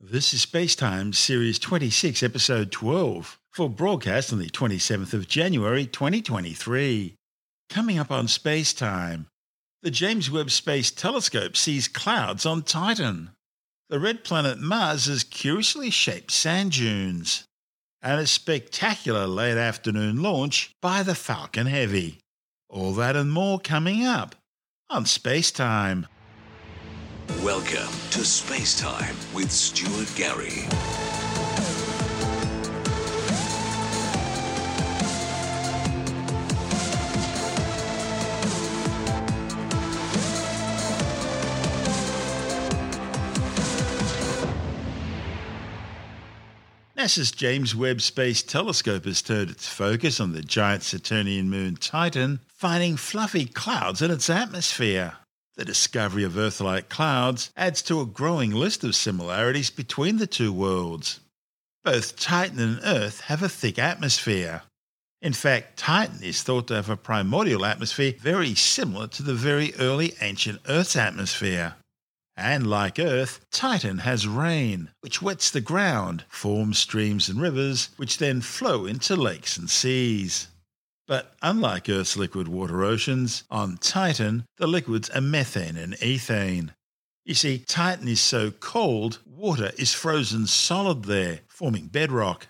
This is Spacetime Series 26, Episode 12, for broadcast on the 27th of January 2023. Coming up on Spacetime, the James Webb Space Telescope sees clouds on Titan. The red planet Mars has curiously shaped sand dunes. And a spectacular late afternoon launch by the Falcon Heavy. All that and more coming up on Spacetime. Welcome to Space Time with Stuart Gary. NASA's James Webb Space Telescope has turned its focus on the giant Saturnian moon Titan, finding fluffy clouds in its atmosphere. The discovery of Earth like clouds adds to a growing list of similarities between the two worlds. Both Titan and Earth have a thick atmosphere. In fact, Titan is thought to have a primordial atmosphere very similar to the very early ancient Earth's atmosphere. And like Earth, Titan has rain, which wets the ground, forms streams and rivers, which then flow into lakes and seas. But unlike Earth's liquid water oceans, on Titan, the liquids are methane and ethane. You see, Titan is so cold, water is frozen solid there, forming bedrock.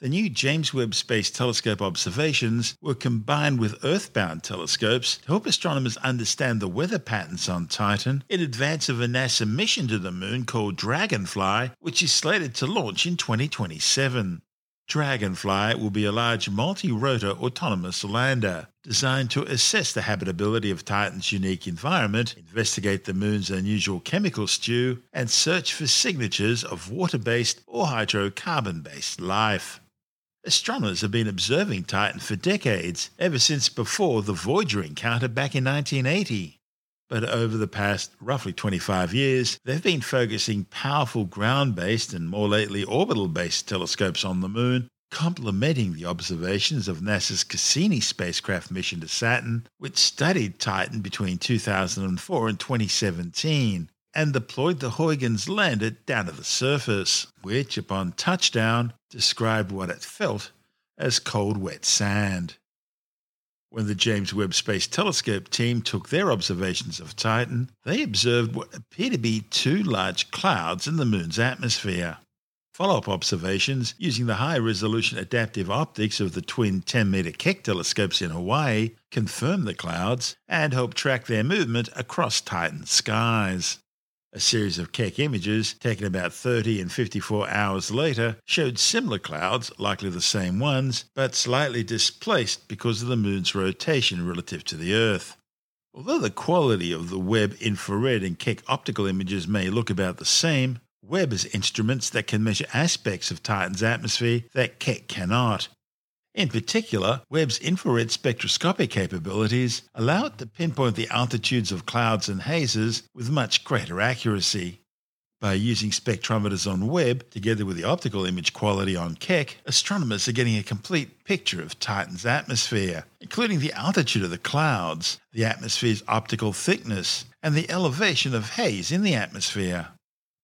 The new James Webb Space Telescope observations were combined with Earthbound telescopes to help astronomers understand the weather patterns on Titan in advance of a NASA mission to the moon called Dragonfly, which is slated to launch in 2027. Dragonfly will be a large multi rotor autonomous lander designed to assess the habitability of Titan's unique environment, investigate the moon's unusual chemical stew, and search for signatures of water based or hydrocarbon based life. Astronomers have been observing Titan for decades, ever since before the Voyager encounter back in 1980. But over the past roughly 25 years, they've been focusing powerful ground based and more lately orbital based telescopes on the Moon, complementing the observations of NASA's Cassini spacecraft mission to Saturn, which studied Titan between 2004 and 2017 and deployed the Huygens lander down to the surface, which, upon touchdown, described what it felt as cold, wet sand. When the James Webb Space Telescope team took their observations of Titan, they observed what appear to be two large clouds in the Moon's atmosphere. Follow up observations using the high resolution adaptive optics of the twin 10 meter Keck telescopes in Hawaii confirmed the clouds and helped track their movement across Titan's skies. A series of Keck images, taken about 30 and 54 hours later, showed similar clouds, likely the same ones, but slightly displaced because of the Moon's rotation relative to the Earth. Although the quality of the Webb infrared and Keck optical images may look about the same, Webb has instruments that can measure aspects of Titan's atmosphere that Keck cannot, in particular, Webb's infrared spectroscopic capabilities allow it to pinpoint the altitudes of clouds and hazes with much greater accuracy. By using spectrometers on Webb, together with the optical image quality on Keck, astronomers are getting a complete picture of Titan's atmosphere, including the altitude of the clouds, the atmosphere's optical thickness, and the elevation of haze in the atmosphere.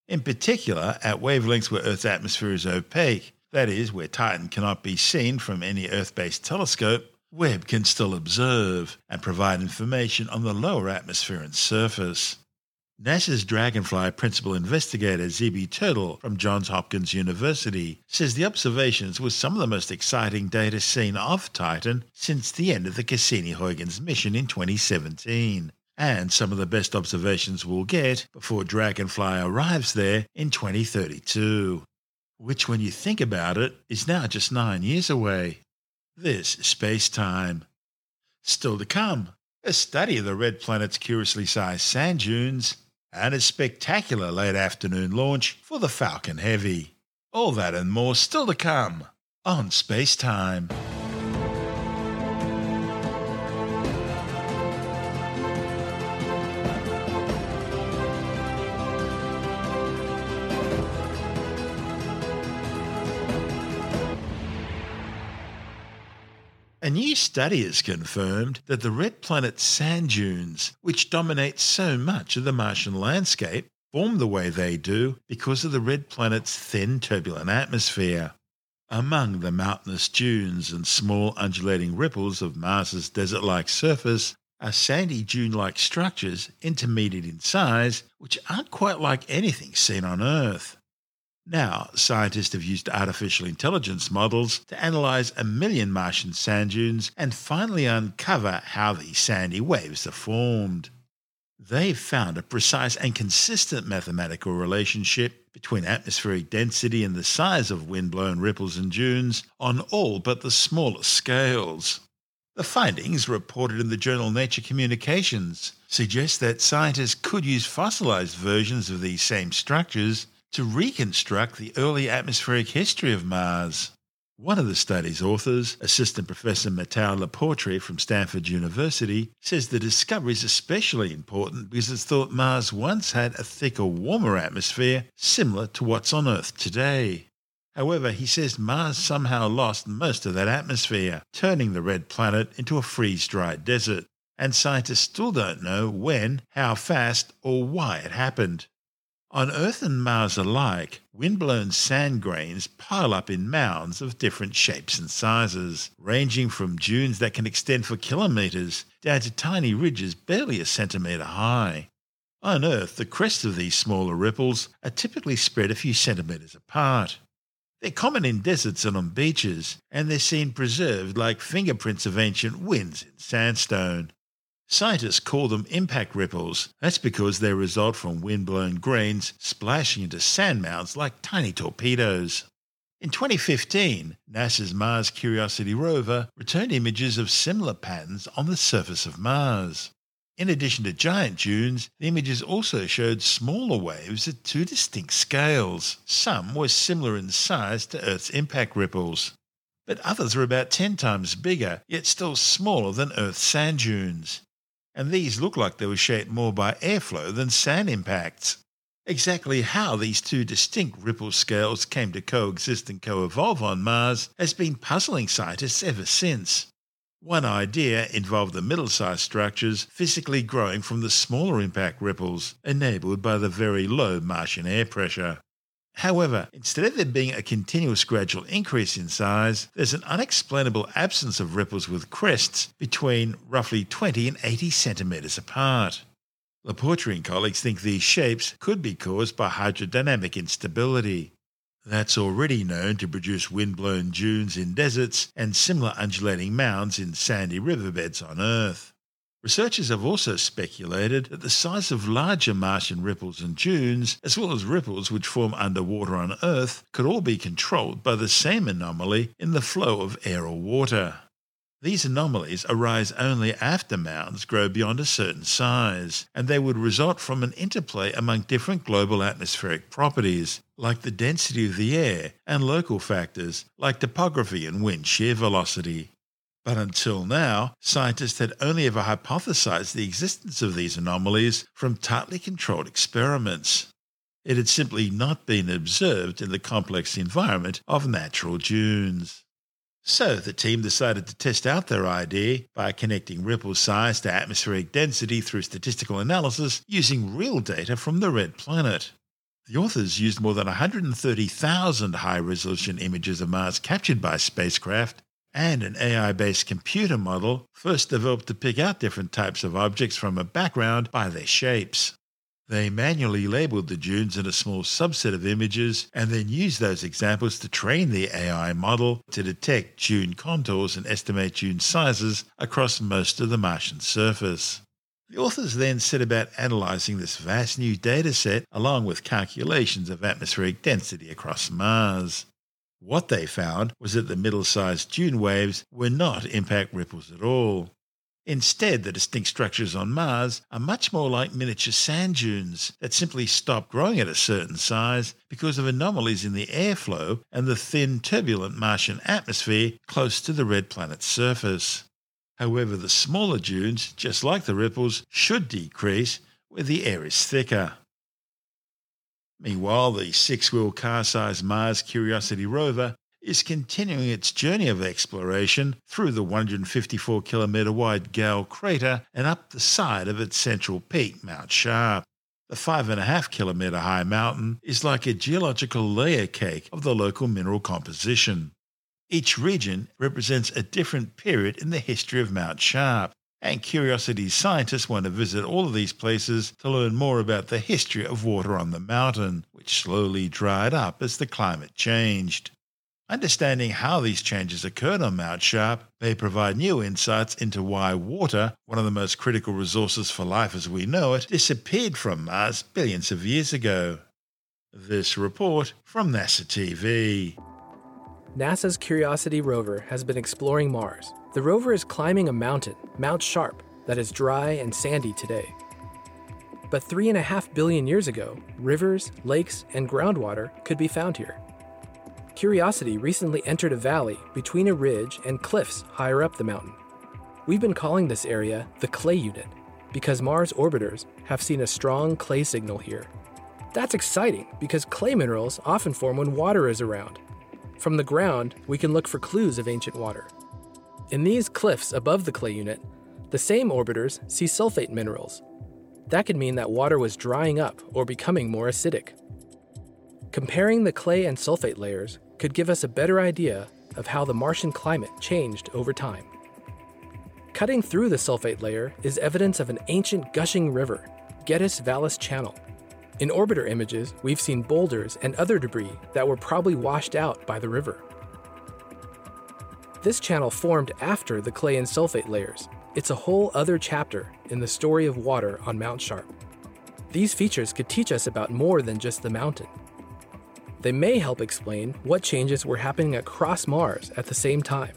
In particular, at wavelengths where Earth's atmosphere is opaque, that is, where Titan cannot be seen from any Earth based telescope, Webb can still observe and provide information on the lower atmosphere and surface. NASA's Dragonfly principal investigator Zibi Turtle from Johns Hopkins University says the observations were some of the most exciting data seen of Titan since the end of the Cassini Huygens mission in 2017, and some of the best observations we'll get before Dragonfly arrives there in 2032 which, when you think about it, is now just nine years away. This is space time. Still to come, a study of the red planet's curiously sized sand dunes, and a spectacular late afternoon launch for the Falcon Heavy. All that and more still to come on Space Time. New study has confirmed that the red planet's sand dunes, which dominate so much of the Martian landscape, form the way they do because of the red planet's thin, turbulent atmosphere. Among the mountainous dunes and small undulating ripples of Mars's desert like surface are sandy dune like structures, intermediate in size, which aren't quite like anything seen on Earth. Now, scientists have used artificial intelligence models to analyze a million Martian sand dunes and finally uncover how these sandy waves are formed. They've found a precise and consistent mathematical relationship between atmospheric density and the size of wind-blown ripples and dunes on all but the smallest scales. The findings, reported in the journal Nature Communications, suggest that scientists could use fossilized versions of these same structures to reconstruct the early atmospheric history of Mars. One of the study's authors, Assistant Professor Matteo Lapôtre from Stanford University, says the discovery is especially important because it's thought Mars once had a thicker, warmer atmosphere similar to what's on Earth today. However, he says Mars somehow lost most of that atmosphere, turning the red planet into a freeze dried desert, and scientists still don't know when, how fast, or why it happened. On Earth and Mars alike, wind-blown sand grains pile up in mounds of different shapes and sizes, ranging from dunes that can extend for kilometres down to tiny ridges barely a centimetre high. On Earth, the crests of these smaller ripples are typically spread a few centimetres apart. They're common in deserts and on beaches, and they're seen preserved like fingerprints of ancient winds in sandstone. Scientists call them impact ripples. That's because they result from wind-blown grains splashing into sand mounds like tiny torpedoes. In 2015, NASA's Mars Curiosity rover returned images of similar patterns on the surface of Mars. In addition to giant dunes, the images also showed smaller waves at two distinct scales. Some were similar in size to Earth's impact ripples, but others were about 10 times bigger, yet still smaller than Earth's sand dunes and these look like they were shaped more by airflow than sand impacts. Exactly how these two distinct ripple scales came to coexist and co evolve on Mars has been puzzling scientists ever since. One idea involved the middle sized structures physically growing from the smaller impact ripples, enabled by the very low Martian air pressure. However, instead of there being a continuous gradual increase in size, there's an unexplainable absence of ripples with crests between roughly 20 and 80 centimetres apart. Lapôtre and colleagues think these shapes could be caused by hydrodynamic instability. That's already known to produce wind-blown dunes in deserts and similar undulating mounds in sandy riverbeds on Earth. Researchers have also speculated that the size of larger Martian ripples and dunes, as well as ripples which form underwater on Earth, could all be controlled by the same anomaly in the flow of air or water. These anomalies arise only after mounds grow beyond a certain size, and they would result from an interplay among different global atmospheric properties, like the density of the air, and local factors, like topography and wind shear velocity. But until now, scientists had only ever hypothesized the existence of these anomalies from tightly controlled experiments. It had simply not been observed in the complex environment of natural dunes. So the team decided to test out their idea by connecting ripple size to atmospheric density through statistical analysis using real data from the red planet. The authors used more than 130,000 high resolution images of Mars captured by spacecraft and an AI based computer model first developed to pick out different types of objects from a background by their shapes. They manually labeled the dunes in a small subset of images and then used those examples to train the AI model to detect dune contours and estimate dune sizes across most of the Martian surface. The authors then set about analysing this vast new dataset along with calculations of atmospheric density across Mars. What they found was that the middle sized dune waves were not impact ripples at all. Instead, the distinct structures on Mars are much more like miniature sand dunes that simply stop growing at a certain size because of anomalies in the airflow and the thin, turbulent Martian atmosphere close to the red planet's surface. However, the smaller dunes, just like the ripples, should decrease where the air is thicker. Meanwhile, the six wheel car sized Mars Curiosity rover is continuing its journey of exploration through the 154 kilometre wide Gale crater and up the side of its central peak, Mount Sharp. The five and a half kilometre high mountain is like a geological layer cake of the local mineral composition. Each region represents a different period in the history of Mount Sharp, and Curiosity scientists want to visit all of these places to learn more about the history of water on the mountain, which slowly dried up as the climate changed. Understanding how these changes occurred on Mount Sharp may provide new insights into why water, one of the most critical resources for life as we know it, disappeared from Mars billions of years ago. This report from NASA TV. NASA's Curiosity rover has been exploring Mars. The rover is climbing a mountain, Mount Sharp, that is dry and sandy today. But three and a half billion years ago, rivers, lakes, and groundwater could be found here. Curiosity recently entered a valley between a ridge and cliffs higher up the mountain. We've been calling this area the clay unit because Mars orbiters have seen a strong clay signal here. That's exciting because clay minerals often form when water is around, from the ground, we can look for clues of ancient water. In these cliffs above the clay unit, the same orbiters see sulfate minerals. That could mean that water was drying up or becoming more acidic. Comparing the clay and sulfate layers could give us a better idea of how the Martian climate changed over time. Cutting through the sulfate layer is evidence of an ancient gushing river, Gediz Vallis Channel. In orbiter images, we've seen boulders and other debris that were probably washed out by the river. This channel formed after the clay and sulfate layers. It's a whole other chapter in the story of water on Mount Sharp. These features could teach us about more than just the mountain. They may help explain what changes were happening across Mars at the same time,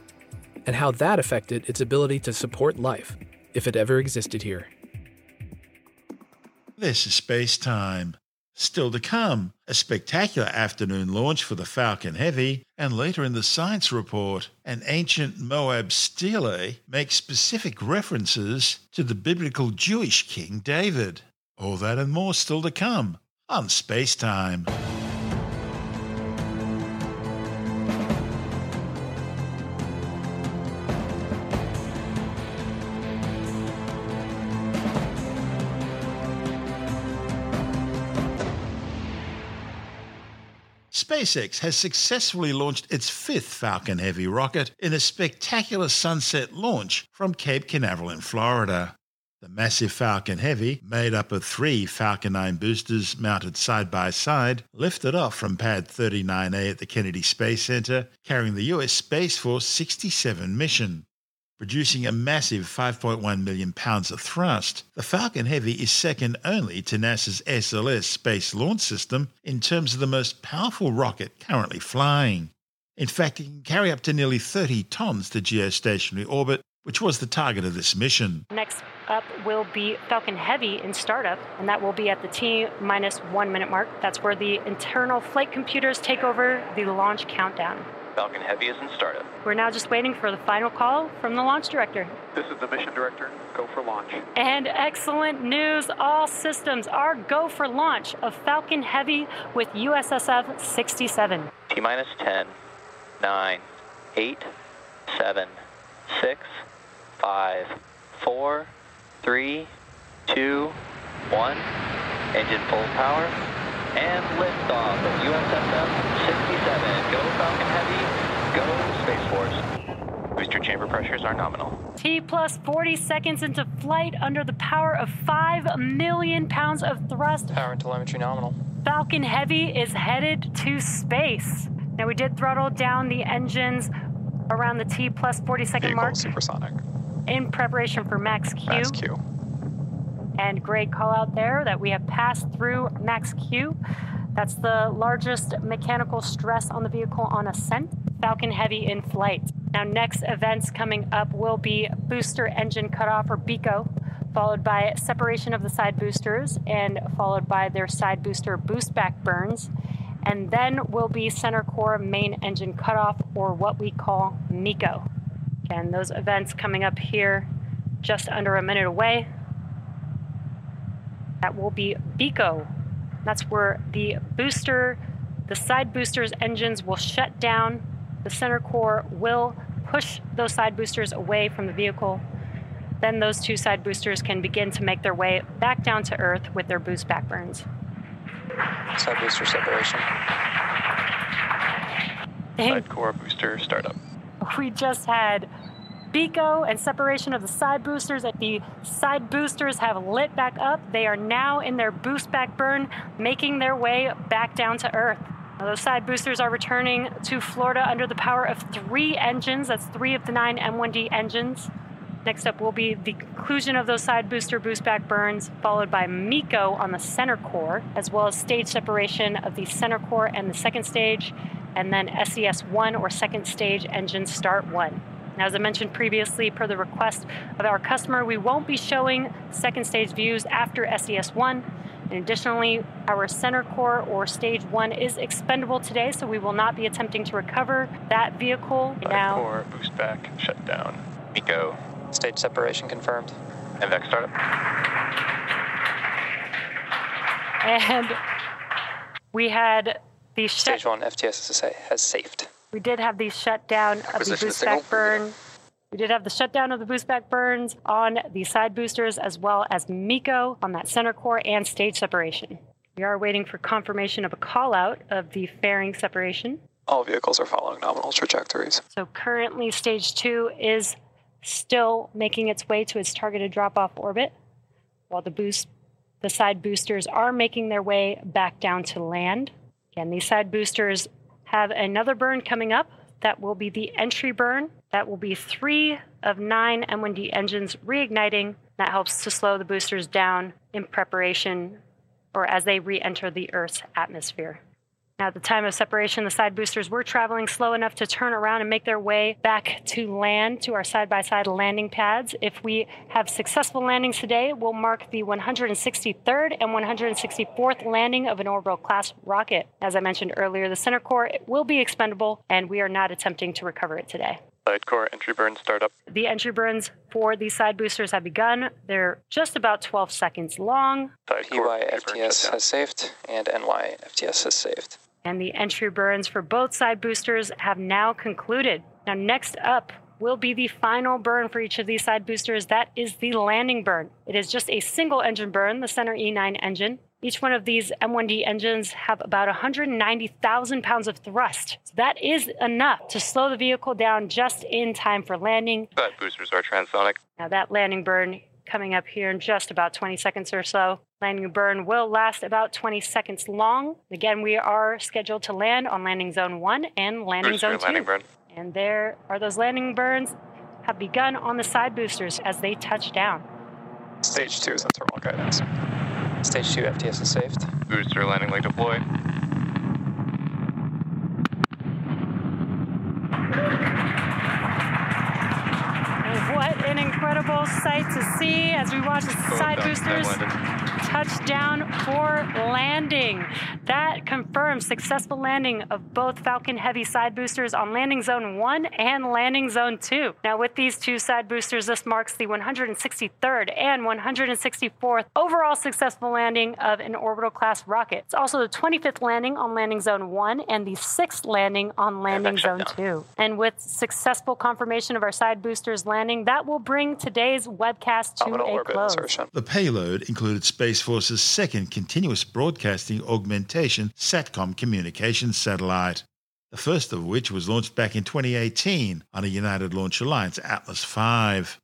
and how that affected its ability to support life, if it ever existed here. This is Space Time. Still to come, a spectacular afternoon launch for the Falcon Heavy, and later in the science report, an ancient Moab stele makes specific references to the biblical Jewish King David. All that and more still to come on Space Time. SpaceX has successfully launched its fifth Falcon Heavy rocket in a spectacular sunset launch from Cape Canaveral in Florida. The massive Falcon Heavy, made up of three Falcon 9 boosters mounted side by side, lifted off from Pad 39A at the Kennedy Space Center, carrying the US Space Force 67 mission. Producing a massive 5.1 million pounds of thrust, the Falcon Heavy is second only to NASA's SLS Space Launch System in terms of the most powerful rocket currently flying. In fact, it can carry up to nearly 30 tons to geostationary orbit, which was the target of this mission. Next up will be Falcon Heavy in startup, and that will be at the T minus one minute mark. That's where the internal flight computers take over the launch countdown. Falcon Heavy is in startup. We're now just waiting for the final call from the launch director. This is the mission director. Go for launch. And excellent news. All systems are go for launch of Falcon Heavy with USSF 67. T minus 10, 9, 8, 7, 6, 5, 4, 3, 2, 1. Engine full power. And liftoff of USSF 67. Go Falcon Heavy. Go Space Force. Booster chamber pressures are nominal. T plus 40 seconds into flight under the power of 5 million pounds of thrust. Power and telemetry nominal. Falcon Heavy is headed to space. Now, we did throttle down the engines around the T plus 40 second Vehicle mark supersonic. in preparation for Max Q. Max Q. And great call out there that we have passed through Max Q. That's the largest mechanical stress on the vehicle on ascent. Falcon Heavy in flight. Now, next events coming up will be booster engine cutoff or BECO, followed by separation of the side boosters, and followed by their side booster boost back burns. And then will be center core main engine cutoff, or what we call MECO. Again, those events coming up here just under a minute away. That will be BECO. That's where the booster, the side boosters engines will shut down. The center core will push those side boosters away from the vehicle. then those two side boosters can begin to make their way back down to Earth with their boost back burns. Side booster separation. Thank Side core booster startup. we just had BECO and separation of the side boosters. The side boosters have lit back up. They are now in their boost back burn, making their way back down to Earth. Those side boosters are returning to Florida under the power of three engines. That's three of the nine M1D engines. Next up will be the conclusion of those side booster boost back burns, followed by MECO on the center core, as well as stage separation of the center core and the second stage, and then SES 1 or second stage engine start 1. Now, as I mentioned previously, per the request of our customer, we won't be showing second stage views after SES 1. And additionally, our center core or stage 1 is expendable today, so we will not be attempting to recover that vehicle. Side now, core boost back shut down. MECO. Stage separation confirmed. MVAC startup. and we had the shut, Stage one FTSSA has saved. we did have the shutdown of the Acquisition boost back burn. We did have the shutdown of the boost back burns on the side boosters as well as MECO on that center core and stage separation. We are waiting for confirmation of a call out of the fairing separation. All vehicles are following nominal trajectories. So currently, stage two is still making its way to its targeted drop off orbit, while the boost, the side boosters are making their way back down to land. Again, these side boosters have another burn coming up. That will be the entry burn. That will be three of nine M1D engines reigniting. That helps to slow the boosters down in preparation or as they re enter the Earth's atmosphere. Now, at the time of separation, the side boosters were traveling slow enough to turn around and make their way back to land to our side by side landing pads. If we have successful landings today, we'll mark the 163rd and 164th landing of an orbital class rocket. As I mentioned earlier, the center core will be expendable, and we are not attempting to recover it today. Side core entry burn startup. The entry burns for these side boosters have begun. They're just about 12 seconds long. Side core PY entry burn FTS has saved, and NY FTS has saved. and the entry burns for both side boosters have now concluded. Now, next up will be the final burn for each of these side boosters. That is the landing burn. It is just a single engine burn, the center E9 engine. Each one of these M1D engines have about 190,000 pounds of thrust. So that is enough to slow the vehicle down just in time for landing. Side boosters are transonic. Now, that landing burn coming up here in just about 20 seconds or so. Landing burn will last about 20 seconds long. Again, we are scheduled to land on landing zone 1 and landing Booster zone 2. landing burn. And there are those landing burns have begun on the side boosters as they touch down. Stage two is on thermal guidance. Stage two FTS is saved. Booster landing leg deployed. What an incredible sight to see as we watch the side boosters touch down for landing. That confirms successful landing of both Falcon Heavy side boosters on landing zone 1 and landing zone 2. Now, with these two side boosters, this marks the 163rd and 164th overall successful landing of an orbital class rocket. It's also the 25th landing on landing zone 1 and the 6th landing on landing zone shut 2. And with successful confirmation of our side boosters landing, that will bring today's webcast to Nominal a close. insertion. The payload included Space Force's second continuous broadcasting augmentation SATCOM communications satellite, the first of which was launched back in 2018 on a United Launch Alliance Atlas V.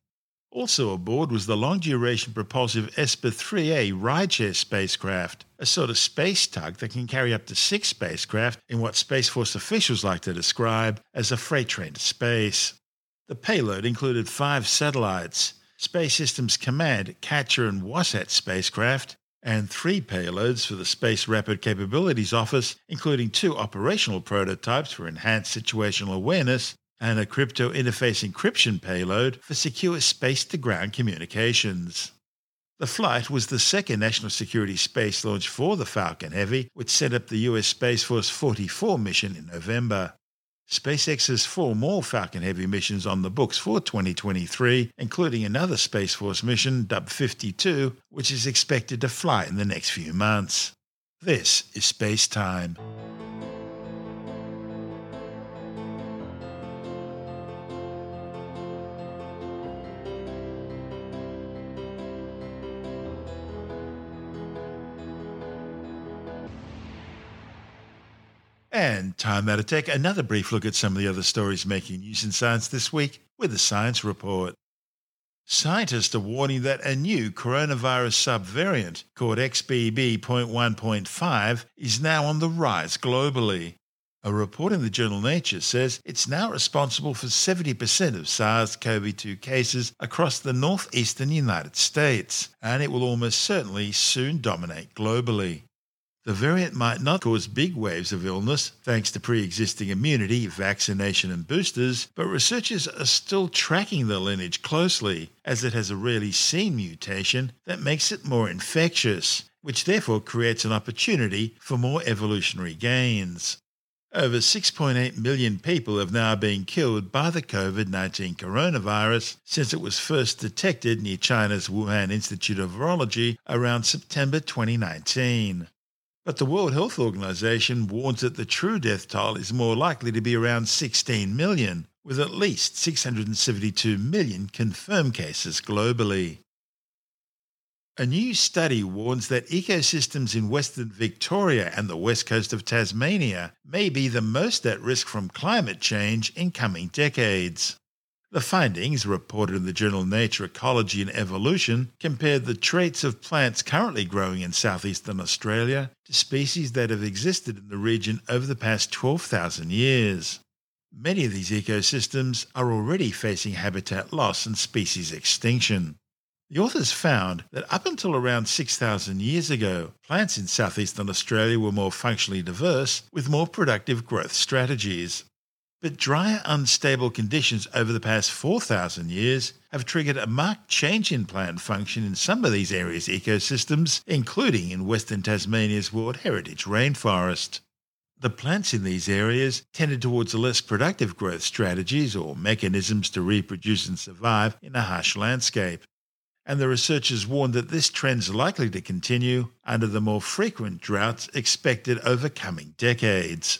Also aboard was the long duration propulsive ESPA 3A rideshare spacecraft, a sort of space tug that can carry up to six spacecraft in what Space Force officials like to describe as a freight train to space. The payload included five satellites, Space Systems Command Catcher and Wasat spacecraft, and three payloads for the Space Rapid Capabilities Office, including two operational prototypes for enhanced situational awareness and a crypto interface encryption payload for secure space to ground communications. The flight was the second national security space launch for the Falcon Heavy, which set up the US Space Force 44 mission in November. SpaceX has four more Falcon Heavy missions on the books for 2023, including another Space Force mission, Dub 52, which is expected to fly in the next few months. This is Space Time. And time out of tech, another brief look at some of the other stories making news in science this week with the Science Report. Scientists are warning that a new coronavirus subvariant called XBB.1.5 is now on the rise globally. A report in the journal Nature says it's now responsible for 70% of SARS CoV 2 cases across the northeastern United States, and it will almost certainly soon dominate globally. The variant might not cause big waves of illness thanks to pre existing immunity, vaccination, and boosters, but researchers are still tracking the lineage closely as it has a rarely seen mutation that makes it more infectious, which therefore creates an opportunity for more evolutionary gains. Over 6.8 million people have now been killed by the COVID 19 coronavirus since it was first detected near China's Wuhan Institute of Virology around September 2019. But the World Health Organization warns that the true death toll is more likely to be around 16 million, with at least 672 million confirmed cases globally. A new study warns that ecosystems in Western Victoria and the west coast of Tasmania may be the most at risk from climate change in coming decades. The findings, reported in the journal Nature Ecology and Evolution, compared the traits of plants currently growing in southeastern Australia to species that have existed in the region over the past 12,000 years. Many of these ecosystems are already facing habitat loss and species extinction. The authors found that up until around 6,000 years ago, plants in southeastern Australia were more functionally diverse with more productive growth strategies. But drier, unstable conditions over the past 4,000 years have triggered a marked change in plant function in some of these areas' ecosystems, including in Western Tasmania's World Heritage Rainforest. The plants in these areas tended towards less productive growth strategies or mechanisms to reproduce and survive in a harsh landscape. And the researchers warned that this trend's likely to continue under the more frequent droughts expected over coming decades.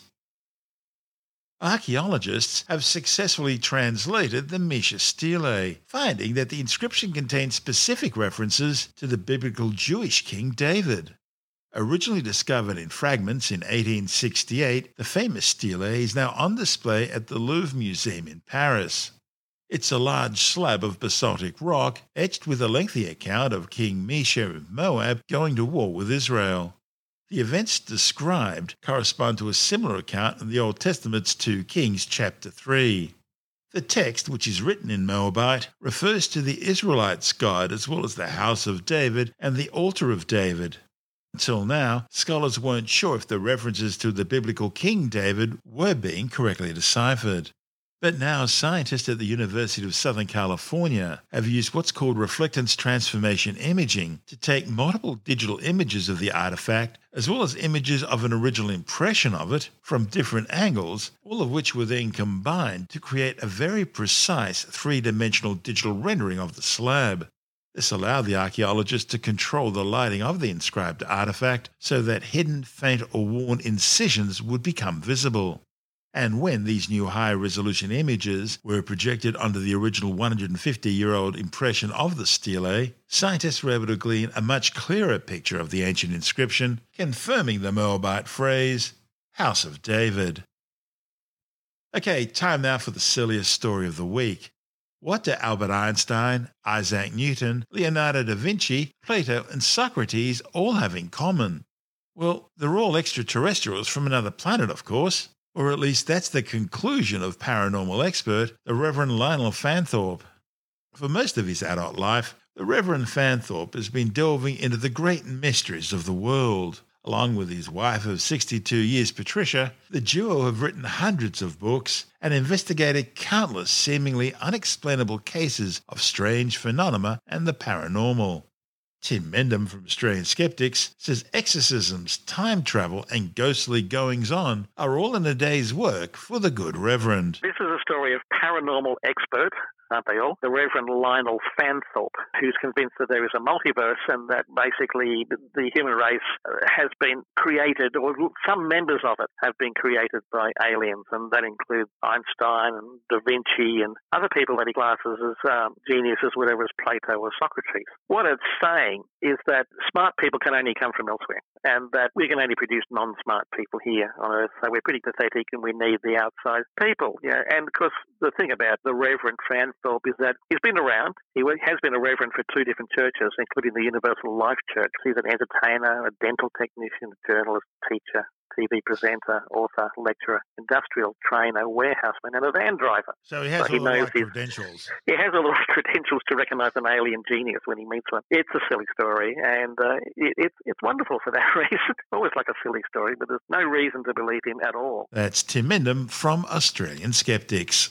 Archaeologists have successfully translated the Mesha Stele, finding that the inscription contains specific references to the biblical Jewish King David. Originally discovered in fragments in 1868, the famous stele is now on display at the Louvre Museum in Paris. It's a large slab of basaltic rock etched with a lengthy account of King Mesha of Moab going to war with Israel. The events described correspond to a similar account in the Old Testament's 2 Kings chapter 3. The text, which is written in Moabite, refers to the Israelites' God as well as the house of David and the altar of David. Until now, scholars weren't sure if the references to the biblical King David were being correctly deciphered. But now, scientists at the University of Southern California have used what's called reflectance transformation imaging to take multiple digital images of the artifact, as well as images of an original impression of it from different angles, all of which were then combined to create a very precise three dimensional digital rendering of the slab. This allowed the archaeologists to control the lighting of the inscribed artifact so that hidden, faint, or worn incisions would become visible. And when these new high resolution images were projected under the original 150 year old impression of the stele, scientists were able to glean a much clearer picture of the ancient inscription, confirming the Moabite phrase, House of David. Okay, time now for the silliest story of the week. What do Albert Einstein, Isaac Newton, Leonardo da Vinci, Plato, and Socrates all have in common? Well, they're all extraterrestrials from another planet, of course. Or at least that's the conclusion of paranormal expert, the Reverend Lionel Fanthorpe. For most of his adult life, the Reverend Fanthorpe has been delving into the great mysteries of the world. Along with his wife of 62 years, Patricia, the duo have written hundreds of books and investigated countless seemingly unexplainable cases of strange phenomena and the paranormal. Tim Mendham from Australian Skeptics says exorcisms, time travel, and ghostly goings on are all in a day's work for the good Reverend. This is a story of paranormal expert aren't they all? The Reverend Lionel Fanthorpe, who's convinced that there is a multiverse and that basically the human race has been created, or some members of it have been created by aliens, and that includes Einstein and Da Vinci and other people that he classes as um, geniuses, whether it's Plato or Socrates. What it's saying is that smart people can only come from elsewhere, and that we can only produce non-smart people here on Earth. So we're pretty pathetic, and we need the outside people. Yeah, and of course, the thing about the Reverend Fanthorpe is that he's been around. He has been a reverend for two different churches, including the Universal Life Church. He's an entertainer, a dental technician, a journalist, teacher, TV presenter, author, lecturer, industrial trainer, warehouseman, and a van driver. So he has So he all the knows right his- credentials. He has all the credentials to recognise an alien genius when he meets one. It's a silly story, and uh, it, it's it's wonderful for that reason. Always like a silly story, but there's no reason to believe him at all. That's Tim Mendham from Australian Skeptics.